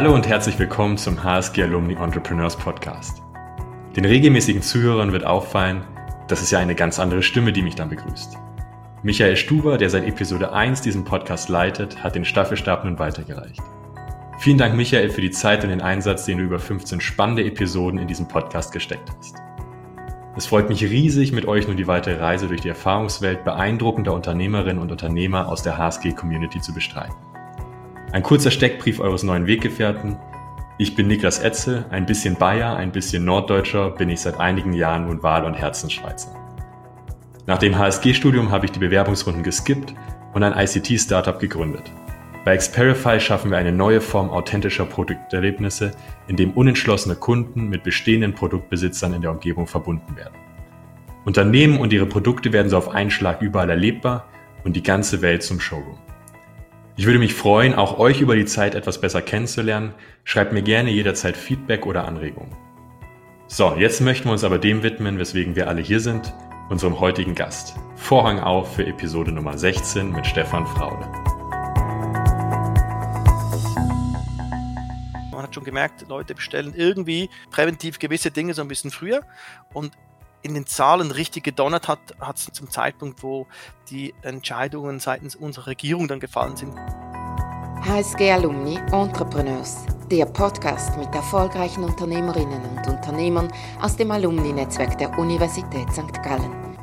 Hallo und herzlich willkommen zum HSG Alumni Entrepreneurs Podcast. Den regelmäßigen Zuhörern wird auffallen, das ist ja eine ganz andere Stimme, die mich dann begrüßt. Michael Stuber, der seit Episode 1 diesen Podcast leitet, hat den Staffelstab nun weitergereicht. Vielen Dank, Michael, für die Zeit und den Einsatz, den du über 15 spannende Episoden in diesem Podcast gesteckt hast. Es freut mich riesig, mit euch nun die weitere Reise durch die Erfahrungswelt beeindruckender Unternehmerinnen und Unternehmer aus der HSG-Community zu bestreiten. Ein kurzer Steckbrief eures neuen Weggefährten. Ich bin Niklas Etze, ein bisschen Bayer, ein bisschen Norddeutscher, bin ich seit einigen Jahren nun Wahl- und Herzensschweizer. Nach dem HSG-Studium habe ich die Bewerbungsrunden geskippt und ein ICT-Startup gegründet. Bei Xperify schaffen wir eine neue Form authentischer Produkterlebnisse, in dem unentschlossene Kunden mit bestehenden Produktbesitzern in der Umgebung verbunden werden. Unternehmen und ihre Produkte werden so auf einen Schlag überall erlebbar und die ganze Welt zum Showroom. Ich würde mich freuen, auch euch über die Zeit etwas besser kennenzulernen. Schreibt mir gerne jederzeit Feedback oder Anregungen. So, jetzt möchten wir uns aber dem widmen, weswegen wir alle hier sind, unserem heutigen Gast. Vorhang auf für Episode Nummer 16 mit Stefan Fraude. Man hat schon gemerkt, Leute bestellen irgendwie präventiv gewisse Dinge so ein bisschen früher und in den Zahlen richtig gedonnert hat, hat es zum Zeitpunkt, wo die Entscheidungen seitens unserer Regierung dann gefallen sind. HSG Alumni Entrepreneurs, der Podcast mit erfolgreichen Unternehmerinnen und Unternehmern aus dem Alumni-Netzwerk der Universität St. Gallen.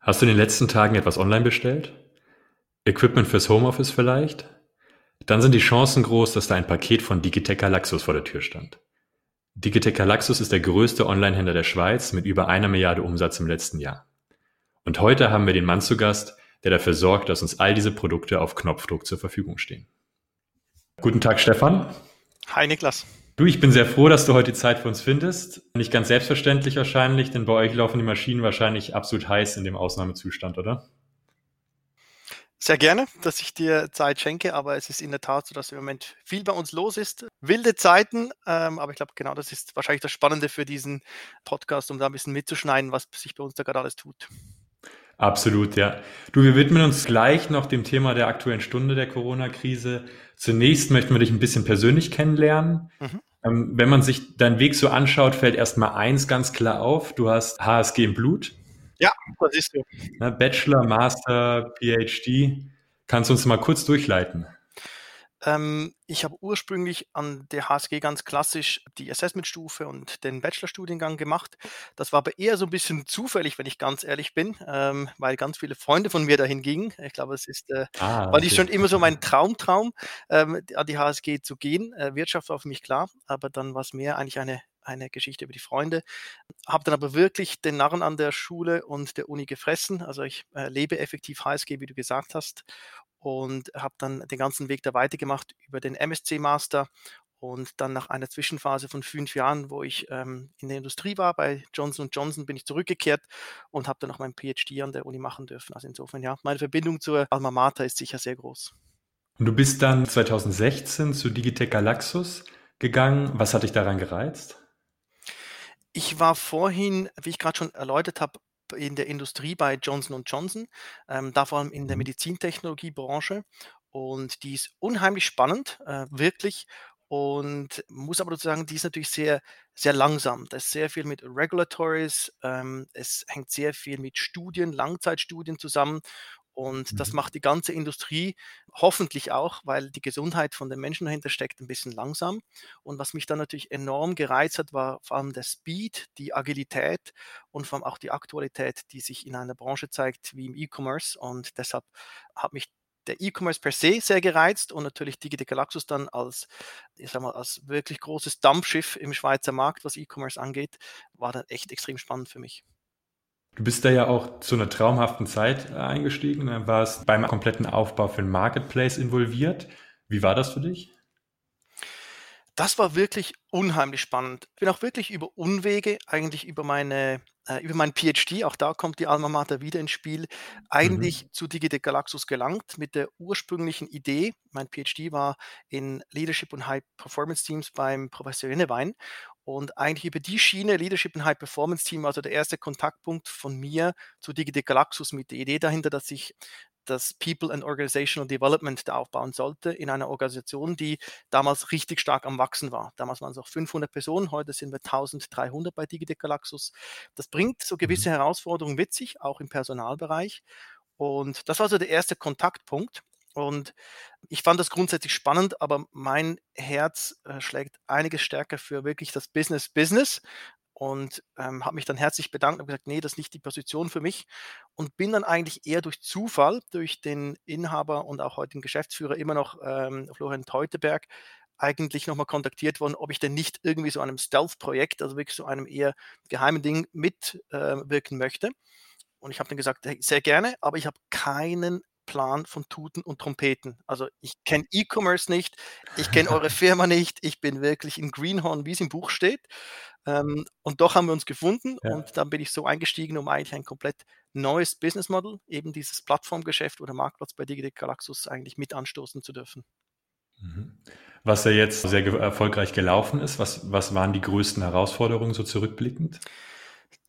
Hast du in den letzten Tagen etwas online bestellt? Equipment fürs Homeoffice vielleicht? Dann sind die Chancen groß, dass da ein Paket von Digitec Galaxus vor der Tür stand. Digitec Galaxus ist der größte Onlinehändler der Schweiz mit über einer Milliarde Umsatz im letzten Jahr. Und heute haben wir den Mann zu Gast, der dafür sorgt, dass uns all diese Produkte auf Knopfdruck zur Verfügung stehen. Guten Tag, Stefan. Hi, Niklas. Du, ich bin sehr froh, dass du heute die Zeit für uns findest. Nicht ganz selbstverständlich wahrscheinlich, denn bei euch laufen die Maschinen wahrscheinlich absolut heiß in dem Ausnahmezustand, oder? Sehr gerne, dass ich dir Zeit schenke, aber es ist in der Tat so, dass im Moment viel bei uns los ist. Wilde Zeiten, ähm, aber ich glaube, genau das ist wahrscheinlich das Spannende für diesen Podcast, um da ein bisschen mitzuschneiden, was sich bei uns da gerade alles tut. Absolut, ja. Du, wir widmen uns gleich noch dem Thema der aktuellen Stunde der Corona-Krise. Zunächst möchten wir dich ein bisschen persönlich kennenlernen. Mhm. Ähm, wenn man sich deinen Weg so anschaut, fällt erstmal eins ganz klar auf. Du hast HSG im Blut. Ja, das ist so. Bachelor, Master, PhD. Kannst du uns mal kurz durchleiten? Ähm, ich habe ursprünglich an der HSG ganz klassisch die Assessment-Stufe und den Bachelorstudiengang gemacht. Das war aber eher so ein bisschen zufällig, wenn ich ganz ehrlich bin, ähm, weil ganz viele Freunde von mir dahin gingen. Ich glaube, es ist, äh, ah, weil ich schon immer so mein Traumtraum, ähm, an die HSG zu gehen. Äh, Wirtschaft war für mich klar, aber dann war es mehr eigentlich eine eine Geschichte über die Freunde. Habe dann aber wirklich den Narren an der Schule und der Uni gefressen. Also ich äh, lebe effektiv HSG, wie du gesagt hast. Und habe dann den ganzen Weg da weitergemacht über den MSC-Master und dann nach einer Zwischenphase von fünf Jahren, wo ich ähm, in der Industrie war, bei Johnson Johnson, bin ich zurückgekehrt und habe dann noch mein PhD an der Uni machen dürfen. Also insofern, ja, meine Verbindung zur Alma Mater ist sicher sehr groß. Und du bist dann 2016 zu Digitec Galaxus gegangen. Was hat dich daran gereizt? Ich war vorhin, wie ich gerade schon erläutert habe, in der Industrie bei Johnson Johnson, ähm, da vor allem in der mhm. Medizintechnologiebranche. Und die ist unheimlich spannend, äh, wirklich. Und muss aber sagen, die ist natürlich sehr, sehr langsam. Da ist sehr viel mit Regulatories, ähm, es hängt sehr viel mit Studien, Langzeitstudien zusammen. Und das mhm. macht die ganze Industrie hoffentlich auch, weil die Gesundheit von den Menschen dahinter steckt, ein bisschen langsam. Und was mich dann natürlich enorm gereizt hat, war vor allem der Speed, die Agilität und vor allem auch die Aktualität, die sich in einer Branche zeigt wie im E-Commerce. Und deshalb hat mich der E-Commerce per se sehr gereizt und natürlich Digitec Galaxus dann als, ich sag mal, als wirklich großes Dampfschiff im Schweizer Markt, was E-Commerce angeht, war dann echt extrem spannend für mich. Du bist da ja auch zu einer traumhaften Zeit äh, eingestiegen, dann warst beim kompletten Aufbau für den Marketplace involviert. Wie war das für dich? Das war wirklich unheimlich spannend. Ich bin auch wirklich über Umwege, eigentlich über meine äh, über meinen PhD, auch da kommt die Alma Mater wieder ins Spiel, eigentlich mhm. zu Digitec Galaxus gelangt mit der ursprünglichen Idee. Mein PhD war in Leadership und High Performance Teams beim Professor Innewein und eigentlich über die Schiene Leadership und High Performance Team, also der erste Kontaktpunkt von mir zu Digitec Galaxus mit der Idee dahinter, dass ich das People and Organizational Development da aufbauen sollte in einer Organisation, die damals richtig stark am Wachsen war. Damals waren es auch 500 Personen, heute sind wir 1300 bei Digitec Galaxus. Das bringt so gewisse mhm. Herausforderungen mit sich, auch im Personalbereich. Und das war so der erste Kontaktpunkt. Und ich fand das grundsätzlich spannend, aber mein Herz äh, schlägt einiges stärker für wirklich das Business Business und ähm, habe mich dann herzlich bedankt und gesagt, nee, das ist nicht die Position für mich und bin dann eigentlich eher durch Zufall, durch den Inhaber und auch heute den Geschäftsführer immer noch ähm, Florian Teuteberg eigentlich nochmal kontaktiert worden, ob ich denn nicht irgendwie so einem Stealth-Projekt, also wirklich so einem eher geheimen Ding mitwirken äh, möchte. Und ich habe dann gesagt, hey, sehr gerne, aber ich habe keinen Plan von Tuten und Trompeten. Also ich kenne E-Commerce nicht, ich kenne eure Firma nicht, ich bin wirklich in Greenhorn, wie es im Buch steht. Ähm, und doch haben wir uns gefunden ja. und dann bin ich so eingestiegen, um eigentlich ein komplett neues Business Model, eben dieses Plattformgeschäft oder Marktplatz bei Digitec Galaxus eigentlich mit anstoßen zu dürfen. Mhm. Was ja jetzt sehr erfolgreich gelaufen ist, was, was waren die größten Herausforderungen so zurückblickend?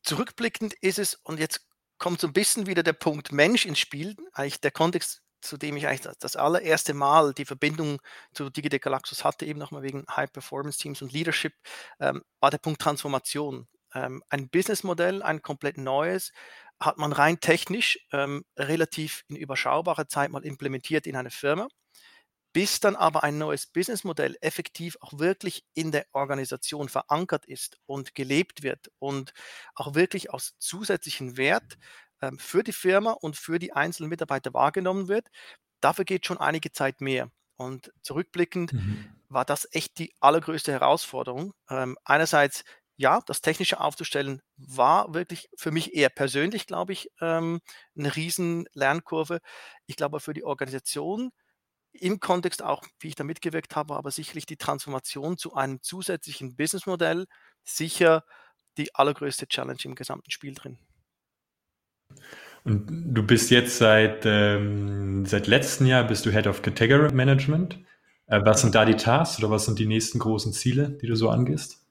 Zurückblickend ist es, und jetzt kommt so ein bisschen wieder der Punkt Mensch ins Spiel, eigentlich der Kontext, zu dem ich eigentlich das allererste Mal die Verbindung zu Digitec Galaxus hatte, eben nochmal wegen High Performance Teams und Leadership, ähm, war der Punkt Transformation. Ähm, ein Businessmodell, ein komplett neues, hat man rein technisch ähm, relativ in überschaubarer Zeit mal implementiert in eine Firma bis dann aber ein neues Businessmodell effektiv auch wirklich in der Organisation verankert ist und gelebt wird und auch wirklich aus zusätzlichen Wert ähm, für die Firma und für die einzelnen Mitarbeiter wahrgenommen wird, dafür geht schon einige Zeit mehr. Und zurückblickend mhm. war das echt die allergrößte Herausforderung. Ähm, einerseits ja, das Technische aufzustellen war wirklich für mich eher persönlich, glaube ich, ähm, eine riesen Lernkurve. Ich glaube, für die Organisation im Kontext auch, wie ich da mitgewirkt habe, aber sicherlich die Transformation zu einem zusätzlichen Businessmodell sicher die allergrößte Challenge im gesamten Spiel drin. Und du bist jetzt seit, ähm, seit letztem Jahr bist du Head of Category Management. Äh, was sind da die Tasks oder was sind die nächsten großen Ziele, die du so angehst?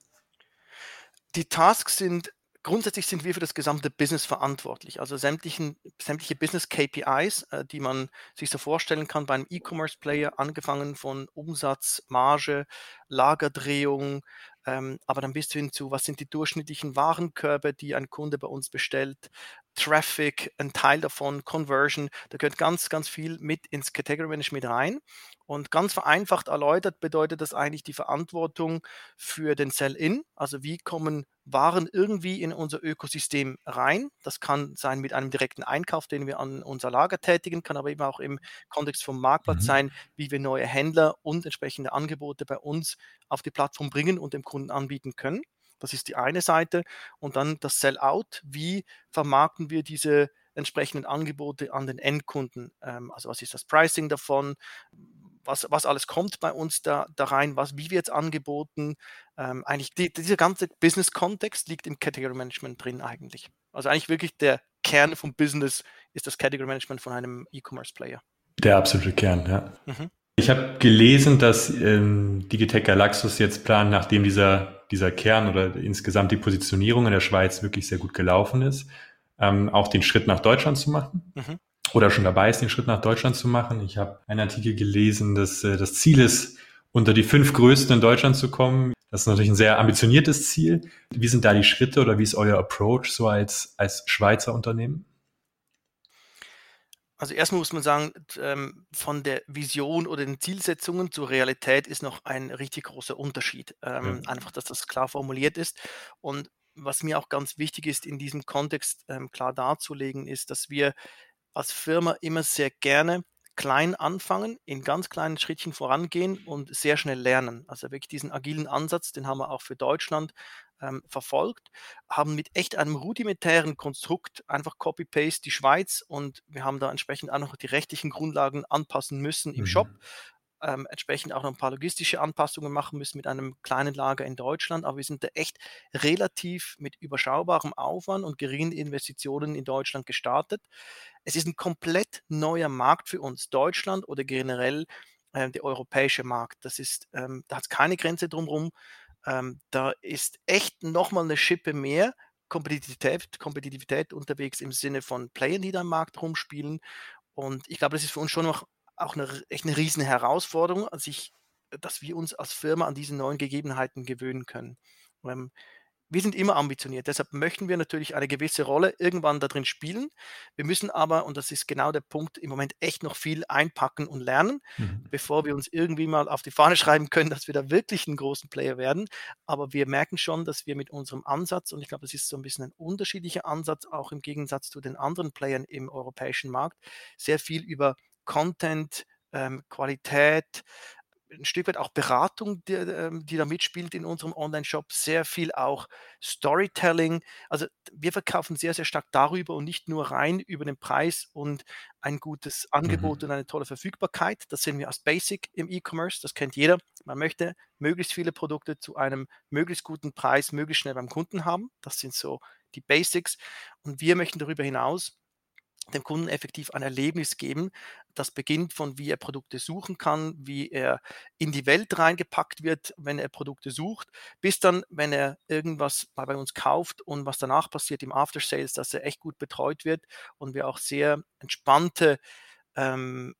Die Tasks sind grundsätzlich sind wir für das gesamte Business verantwortlich. Also sämtlichen, sämtliche Business KPIs, äh, die man sich so vorstellen kann beim E-Commerce-Player, angefangen von Umsatz, Marge, Lagerdrehung, ähm, aber dann bist du hin zu, was sind die durchschnittlichen Warenkörbe, die ein Kunde bei uns bestellt, Traffic, ein Teil davon, Conversion, da gehört ganz, ganz viel mit ins Category Management rein. Und ganz vereinfacht erläutert bedeutet das eigentlich die Verantwortung für den Sell-In, also wie kommen Waren irgendwie in unser Ökosystem rein. Das kann sein mit einem direkten Einkauf, den wir an unser Lager tätigen, kann aber eben auch im Kontext vom Marktplatz mhm. sein, wie wir neue Händler und entsprechende Angebote bei uns auf die Plattform bringen und dem Kunden anbieten können. Das ist die eine Seite. Und dann das Sell-Out. Wie vermarkten wir diese entsprechenden Angebote an den Endkunden? Ähm, also was ist das Pricing davon? Was, was alles kommt bei uns da, da rein? Was, wie wird es angeboten? Ähm, eigentlich die, dieser ganze Business-Kontext liegt im Category Management drin eigentlich. Also eigentlich wirklich der Kern vom Business ist das Category Management von einem E-Commerce-Player. Der absolute Kern, ja. Mhm. Ich habe gelesen, dass ähm, Digitec Galaxus jetzt plant, nachdem dieser, dieser Kern oder insgesamt die Positionierung in der Schweiz wirklich sehr gut gelaufen ist, ähm, auch den Schritt nach Deutschland zu machen. Mhm. Oder schon dabei ist, den Schritt nach Deutschland zu machen. Ich habe einen Artikel gelesen, dass äh, das Ziel ist, unter die fünf Größten in Deutschland zu kommen. Das ist natürlich ein sehr ambitioniertes Ziel. Wie sind da die Schritte oder wie ist euer Approach so als, als Schweizer Unternehmen? Also erstmal muss man sagen, ähm, von der Vision oder den Zielsetzungen zur Realität ist noch ein richtig großer Unterschied. Ähm, ja. Einfach, dass das klar formuliert ist. Und was mir auch ganz wichtig ist, in diesem Kontext ähm, klar darzulegen, ist, dass wir als Firma immer sehr gerne klein anfangen, in ganz kleinen Schrittchen vorangehen und sehr schnell lernen. Also wirklich diesen agilen Ansatz, den haben wir auch für Deutschland ähm, verfolgt, haben mit echt einem rudimentären Konstrukt einfach Copy-Paste die Schweiz und wir haben da entsprechend auch noch die rechtlichen Grundlagen anpassen müssen im mhm. Shop. Ähm, entsprechend auch noch ein paar logistische Anpassungen machen müssen mit einem kleinen Lager in Deutschland. Aber wir sind da echt relativ mit überschaubarem Aufwand und geringen Investitionen in Deutschland gestartet. Es ist ein komplett neuer Markt für uns, Deutschland oder generell äh, der europäische Markt. Das ist, ähm, da hat es keine Grenze drumherum. Ähm, da ist echt nochmal eine Schippe mehr Kompetitivität, Kompetitivität unterwegs im Sinne von Playern, die da im Markt rumspielen. Und ich glaube, das ist für uns schon noch auch eine, echt eine riesen Herausforderung, sich, dass wir uns als Firma an diese neuen Gegebenheiten gewöhnen können. Ähm, wir sind immer ambitioniert, deshalb möchten wir natürlich eine gewisse Rolle irgendwann da drin spielen. Wir müssen aber, und das ist genau der Punkt, im Moment echt noch viel einpacken und lernen, mhm. bevor wir uns irgendwie mal auf die Fahne schreiben können, dass wir da wirklich einen großen Player werden. Aber wir merken schon, dass wir mit unserem Ansatz, und ich glaube, das ist so ein bisschen ein unterschiedlicher Ansatz, auch im Gegensatz zu den anderen Playern im europäischen Markt, sehr viel über Content, ähm, Qualität, ein Stück weit auch Beratung, die, ähm, die da mitspielt in unserem Online-Shop, sehr viel auch Storytelling. Also wir verkaufen sehr, sehr stark darüber und nicht nur rein über den Preis und ein gutes Angebot mhm. und eine tolle Verfügbarkeit. Das sehen wir als Basic im E-Commerce, das kennt jeder. Man möchte möglichst viele Produkte zu einem möglichst guten Preis, möglichst schnell beim Kunden haben. Das sind so die Basics. Und wir möchten darüber hinaus dem Kunden effektiv ein Erlebnis geben. Das beginnt von, wie er Produkte suchen kann, wie er in die Welt reingepackt wird, wenn er Produkte sucht, bis dann, wenn er irgendwas bei uns kauft und was danach passiert im After Sales, dass er echt gut betreut wird und wir auch sehr entspannte ähm,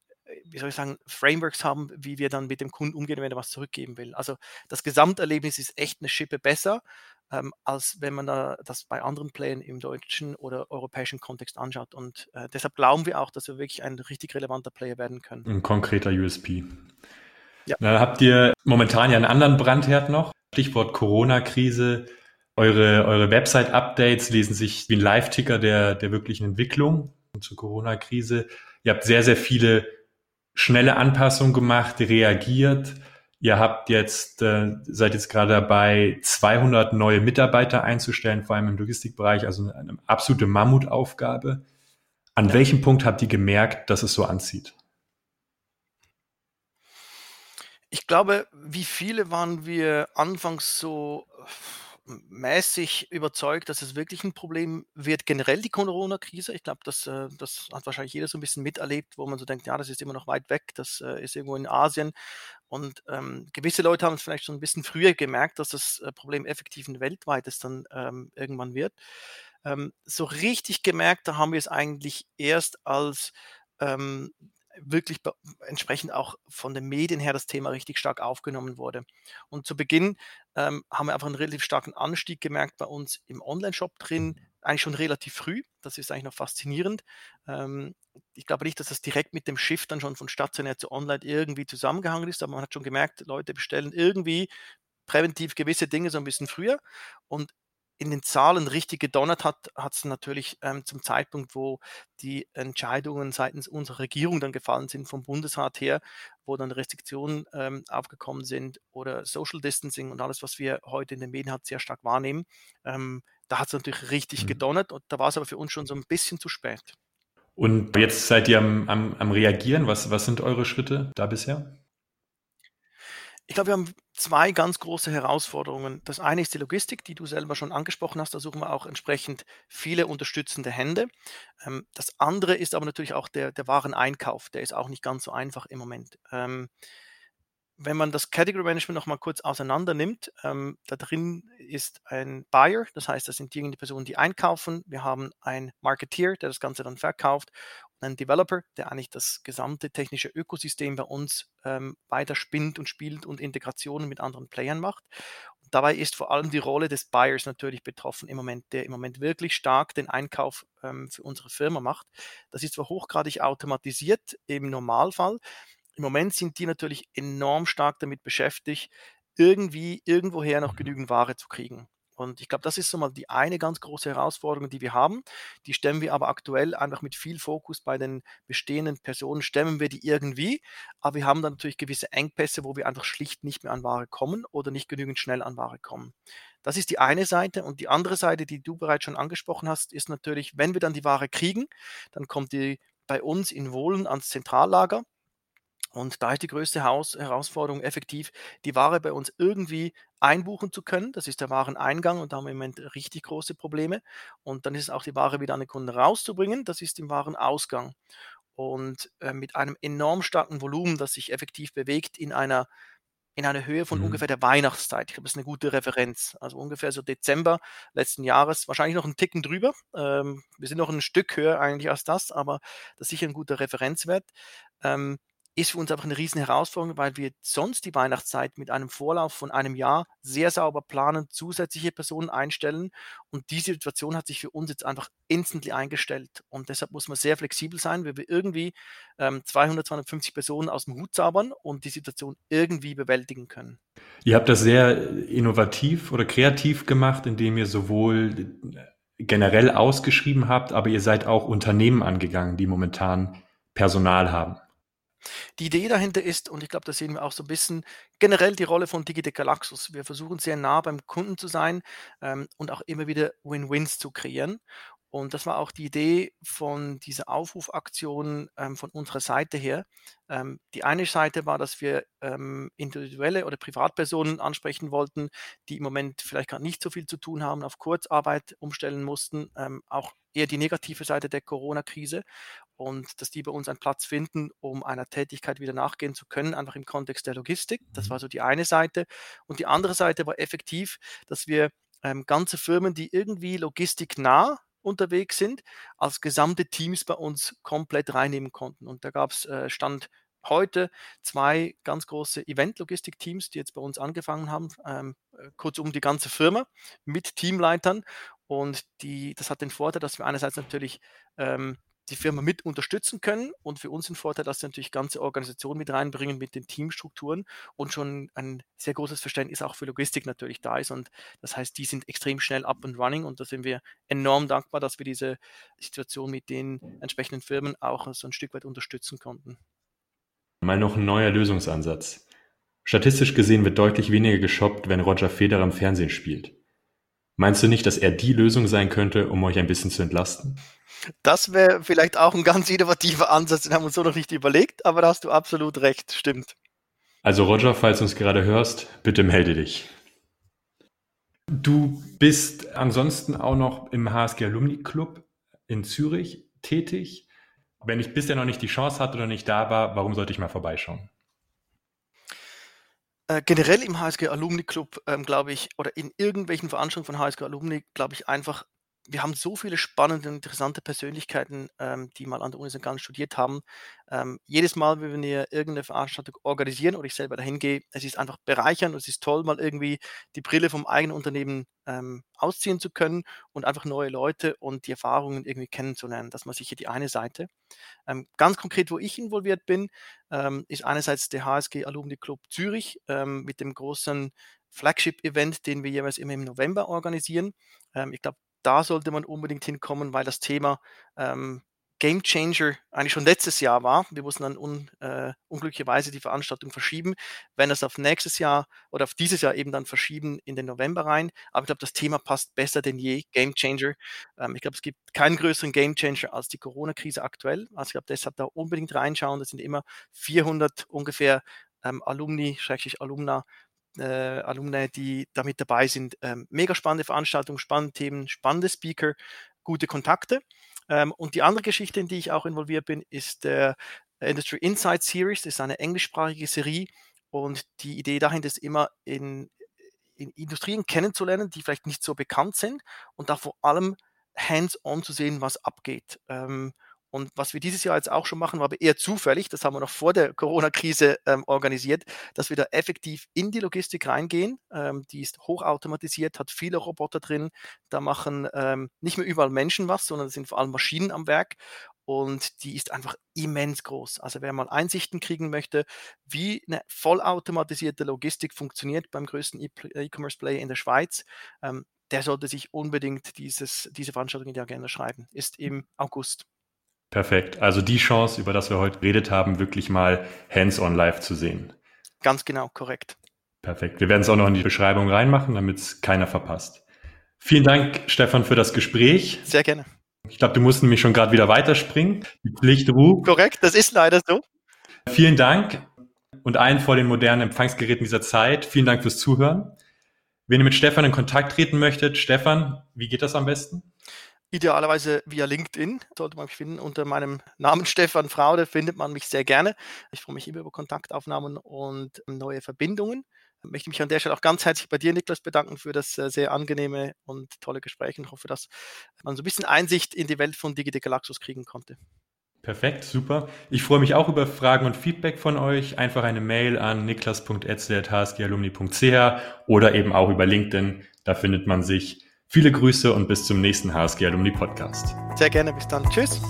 wie soll ich sagen, Frameworks haben, wie wir dann mit dem Kunden umgehen, wenn er was zurückgeben will. Also das Gesamterlebnis ist echt eine Schippe besser, ähm, als wenn man da das bei anderen Playern im deutschen oder europäischen Kontext anschaut. Und äh, deshalb glauben wir auch, dass wir wirklich ein richtig relevanter Player werden können. Ein konkreter USP. Ja. Da habt ihr momentan ja einen anderen Brandherd noch. Stichwort Corona-Krise. Eure, eure Website-Updates lesen sich wie ein Live-Ticker der, der wirklichen Entwicklung zur Corona-Krise. Ihr habt sehr, sehr viele schnelle Anpassungen gemacht, reagiert. Ihr habt jetzt, äh, seid jetzt gerade dabei, 200 neue Mitarbeiter einzustellen, vor allem im Logistikbereich, also eine absolute Mammutaufgabe. An ja. welchem Punkt habt ihr gemerkt, dass es so anzieht? Ich glaube, wie viele waren wir anfangs so mäßig überzeugt, dass es wirklich ein Problem wird, generell die Corona-Krise. Ich glaube, das, äh, das hat wahrscheinlich jeder so ein bisschen miterlebt, wo man so denkt, ja, das ist immer noch weit weg, das äh, ist irgendwo in Asien. Und ähm, gewisse Leute haben es vielleicht schon ein bisschen früher gemerkt, dass das äh, Problem effektiv ein weltweites dann ähm, irgendwann wird. Ähm, so richtig gemerkt, da haben wir es eigentlich erst als ähm, wirklich entsprechend auch von den Medien her das Thema richtig stark aufgenommen wurde. Und zu Beginn ähm, haben wir einfach einen relativ starken Anstieg gemerkt bei uns im Online-Shop drin, eigentlich schon relativ früh. Das ist eigentlich noch faszinierend. Ähm, ich glaube nicht, dass das direkt mit dem Shift dann schon von stationär zu online irgendwie zusammengehangen ist, aber man hat schon gemerkt, Leute bestellen irgendwie präventiv gewisse Dinge so ein bisschen früher. Und in den Zahlen richtig gedonnert hat, hat es natürlich ähm, zum Zeitpunkt, wo die Entscheidungen seitens unserer Regierung dann gefallen sind, vom Bundesrat her, wo dann Restriktionen ähm, aufgekommen sind oder Social Distancing und alles, was wir heute in den Medien hat, sehr stark wahrnehmen. Ähm, da hat es natürlich richtig mhm. gedonnert und da war es aber für uns schon so ein bisschen zu spät. Und jetzt seid ihr am, am, am Reagieren. Was, was sind eure Schritte da bisher? Ich glaube, wir haben zwei ganz große Herausforderungen. Das eine ist die Logistik, die du selber schon angesprochen hast. Da suchen wir auch entsprechend viele unterstützende Hände. Ähm, das andere ist aber natürlich auch der, der Wareneinkauf. Der ist auch nicht ganz so einfach im Moment. Wenn man das Category Management noch mal kurz auseinander nimmt, ähm, da drin ist ein Buyer, das heißt, das sind diejenigen Personen, die einkaufen. Wir haben einen Marketeer, der das Ganze dann verkauft und einen Developer, der eigentlich das gesamte technische Ökosystem bei uns ähm, weiter spinnt und spielt und Integrationen mit anderen Playern macht. Und dabei ist vor allem die Rolle des Buyers natürlich betroffen im Moment, der im Moment wirklich stark den Einkauf ähm, für unsere Firma macht. Das ist zwar hochgradig automatisiert im Normalfall, im Moment sind die natürlich enorm stark damit beschäftigt, irgendwie irgendwoher noch mhm. genügend Ware zu kriegen. Und ich glaube, das ist so mal die eine ganz große Herausforderung, die wir haben. Die stemmen wir aber aktuell einfach mit viel Fokus bei den bestehenden Personen, stemmen wir die irgendwie. Aber wir haben dann natürlich gewisse Engpässe, wo wir einfach schlicht nicht mehr an Ware kommen oder nicht genügend schnell an Ware kommen. Das ist die eine Seite. Und die andere Seite, die du bereits schon angesprochen hast, ist natürlich, wenn wir dann die Ware kriegen, dann kommt die bei uns in Wohlen ans Zentrallager. Und da ist die größte Haus Herausforderung effektiv, die Ware bei uns irgendwie einbuchen zu können. Das ist der Wareneingang und da haben wir im Moment richtig große Probleme. Und dann ist es auch die Ware wieder an den Kunden rauszubringen. Das ist im Warenausgang. Und äh, mit einem enorm starken Volumen, das sich effektiv bewegt in einer in einer Höhe von mhm. ungefähr der Weihnachtszeit. Ich glaube, das ist eine gute Referenz. Also ungefähr so Dezember letzten Jahres, wahrscheinlich noch einen Ticken drüber. Ähm, wir sind noch ein Stück höher eigentlich als das, aber das ist sicher ein guter Referenzwert. Ähm, ist für uns einfach eine riesen Herausforderung, weil wir sonst die Weihnachtszeit mit einem Vorlauf von einem Jahr sehr sauber planen, zusätzliche Personen einstellen und die Situation hat sich für uns jetzt einfach instantly eingestellt und deshalb muss man sehr flexibel sein, weil wir irgendwie ähm, 200, 250 Personen aus dem Hut zaubern und die Situation irgendwie bewältigen können. Ihr habt das sehr innovativ oder kreativ gemacht, indem ihr sowohl generell ausgeschrieben habt, aber ihr seid auch Unternehmen angegangen, die momentan Personal haben. Die Idee dahinter ist, und ich glaube, da sehen wir auch so ein bisschen generell die Rolle von Digitec Galaxus. Wir versuchen sehr nah beim Kunden zu sein ähm, und auch immer wieder Win-Wins zu kreieren. Und das war auch die Idee von dieser Aufrufaktion ähm, von unserer Seite her. Ähm, die eine Seite war, dass wir ähm, individuelle oder Privatpersonen ansprechen wollten, die im Moment vielleicht gerade nicht so viel zu tun haben, auf Kurzarbeit umstellen mussten, ähm, auch eher die negative Seite der Corona-Krise und dass die bei uns einen Platz finden, um einer Tätigkeit wieder nachgehen zu können, einfach im Kontext der Logistik. Das mhm. war so die eine Seite. Und die andere Seite war effektiv, dass wir ähm, ganze Firmen, die irgendwie logistiknah unterwegs sind, als gesamte Teams bei uns komplett reinnehmen konnten. Und da gab es äh, Stand heute zwei ganz große Event-Logistik-Teams, die jetzt bei uns angefangen haben, ähm, äh, kurzum die ganze Firma mit Teamleitern. Und die, das hat den Vorteil, dass wir einerseits natürlich ähm, die Firma mit unterstützen können und für uns ein Vorteil, dass sie natürlich ganze Organisationen mit reinbringen mit den Teamstrukturen und schon ein sehr großes Verständnis auch für Logistik natürlich da ist und das heißt, die sind extrem schnell up and running und da sind wir enorm dankbar, dass wir diese Situation mit den entsprechenden Firmen auch so ein Stück weit unterstützen konnten. Mal noch ein neuer Lösungsansatz. Statistisch gesehen wird deutlich weniger geshoppt, wenn Roger Federer im Fernsehen spielt. Meinst du nicht, dass er die Lösung sein könnte, um euch ein bisschen zu entlasten? Das wäre vielleicht auch ein ganz innovativer Ansatz, den haben wir uns so noch nicht überlegt, aber da hast du absolut recht, stimmt. Also Roger, falls du uns gerade hörst, bitte melde dich. Du bist ansonsten auch noch im HSG Alumni Club in Zürich tätig. Wenn ich bisher noch nicht die Chance hatte oder nicht da war, warum sollte ich mal vorbeischauen? Äh, generell im HSG Alumni Club, ähm, glaube ich, oder in irgendwelchen Veranstaltungen von HSG Alumni, glaube ich einfach wir haben so viele spannende, interessante Persönlichkeiten, ähm, die mal an der Uni St. Gallen studiert haben. Ähm, jedes Mal, wenn wir irgendeine Veranstaltung organisieren oder ich selber dahin gehe, es ist einfach bereichernd und es ist toll, mal irgendwie die Brille vom eigenen Unternehmen ähm, ausziehen zu können und einfach neue Leute und die Erfahrungen irgendwie kennenzulernen. Das ist sicher die eine Seite. Ähm, ganz konkret, wo ich involviert bin, ähm, ist einerseits der HSG Alumni Club Zürich ähm, mit dem großen Flagship-Event, den wir jeweils immer im November organisieren. Ich glaube, da sollte man unbedingt hinkommen, weil das Thema ähm, Game Changer eigentlich schon letztes Jahr war. Wir mussten dann un, äh, unglücklicherweise die Veranstaltung verschieben. Wenn das auf nächstes Jahr oder auf dieses Jahr eben dann verschieben in den November rein. Aber ich glaube, das Thema passt besser denn je. Game Changer. Ähm, ich glaube, es gibt keinen größeren Game Changer als die Corona-Krise aktuell. Also ich glaube, deshalb da unbedingt reinschauen. Das sind immer 400 ungefähr ähm, Alumni, Alumna äh, Alumni, die da mit dabei sind. Ähm, mega spannende Veranstaltung, spannende Themen, spannende Speaker, gute Kontakte. Ähm, und die andere Geschichte, in die ich auch involviert bin, ist der Industry Insight Series. Das ist eine englischsprachige Serie und die Idee dahinter ist immer in, in Industrien kennenzulernen, die vielleicht nicht so bekannt sind und da vor allem hands-on zu sehen, was abgeht. Ähm, und was wir dieses Jahr jetzt auch schon machen, war aber eher zufällig, das haben wir noch vor der Corona-Krise ähm, organisiert, dass wir da effektiv in die Logistik reingehen. Ähm, die ist hochautomatisiert, hat viele Roboter drin. Da machen ähm, nicht mehr überall Menschen was, sondern es sind vor allem Maschinen am Werk. Und die ist einfach immens groß. Also wer mal Einsichten kriegen möchte, wie eine vollautomatisierte Logistik funktioniert beim größten E-Commerce-Player in der Schweiz, ähm, der sollte sich unbedingt dieses, diese Veranstaltung in die Agenda schreiben. Ist im August. Perfekt. Also die Chance, über das wir heute geredet haben, wirklich mal hands-on live zu sehen. Ganz genau, korrekt. Perfekt. Wir werden es auch noch in die Beschreibung reinmachen, damit es keiner verpasst. Vielen Dank, Stefan, für das Gespräch. Sehr gerne. Ich glaube, du musst nämlich schon gerade wieder weiterspringen. Die Pflicht ruft. Korrekt, das ist leider so. Vielen Dank und allen vor den modernen Empfangsgeräten dieser Zeit. Vielen Dank fürs Zuhören. Wenn ihr mit Stefan in Kontakt treten möchtet, Stefan, wie geht das am besten? Idealerweise via LinkedIn sollte man mich finden. Unter meinem Namen Stefan Fraude findet man mich sehr gerne. Ich freue mich immer über Kontaktaufnahmen und neue Verbindungen. Ich möchte mich an der Stelle auch ganz herzlich bei dir, Niklas, bedanken für das äh, sehr angenehme und tolle Gespräch und hoffe, dass man so ein bisschen Einsicht in die Welt von Digitalaxus kriegen konnte. Perfekt, super. Ich freue mich auch über Fragen und Feedback von euch. Einfach eine Mail an niklas.etzler.hsgalumni.ch oder eben auch über LinkedIn. Da findet man sich. Viele Grüße und bis zum nächsten HSG Alumni Podcast. Sehr gerne, bis dann. Tschüss.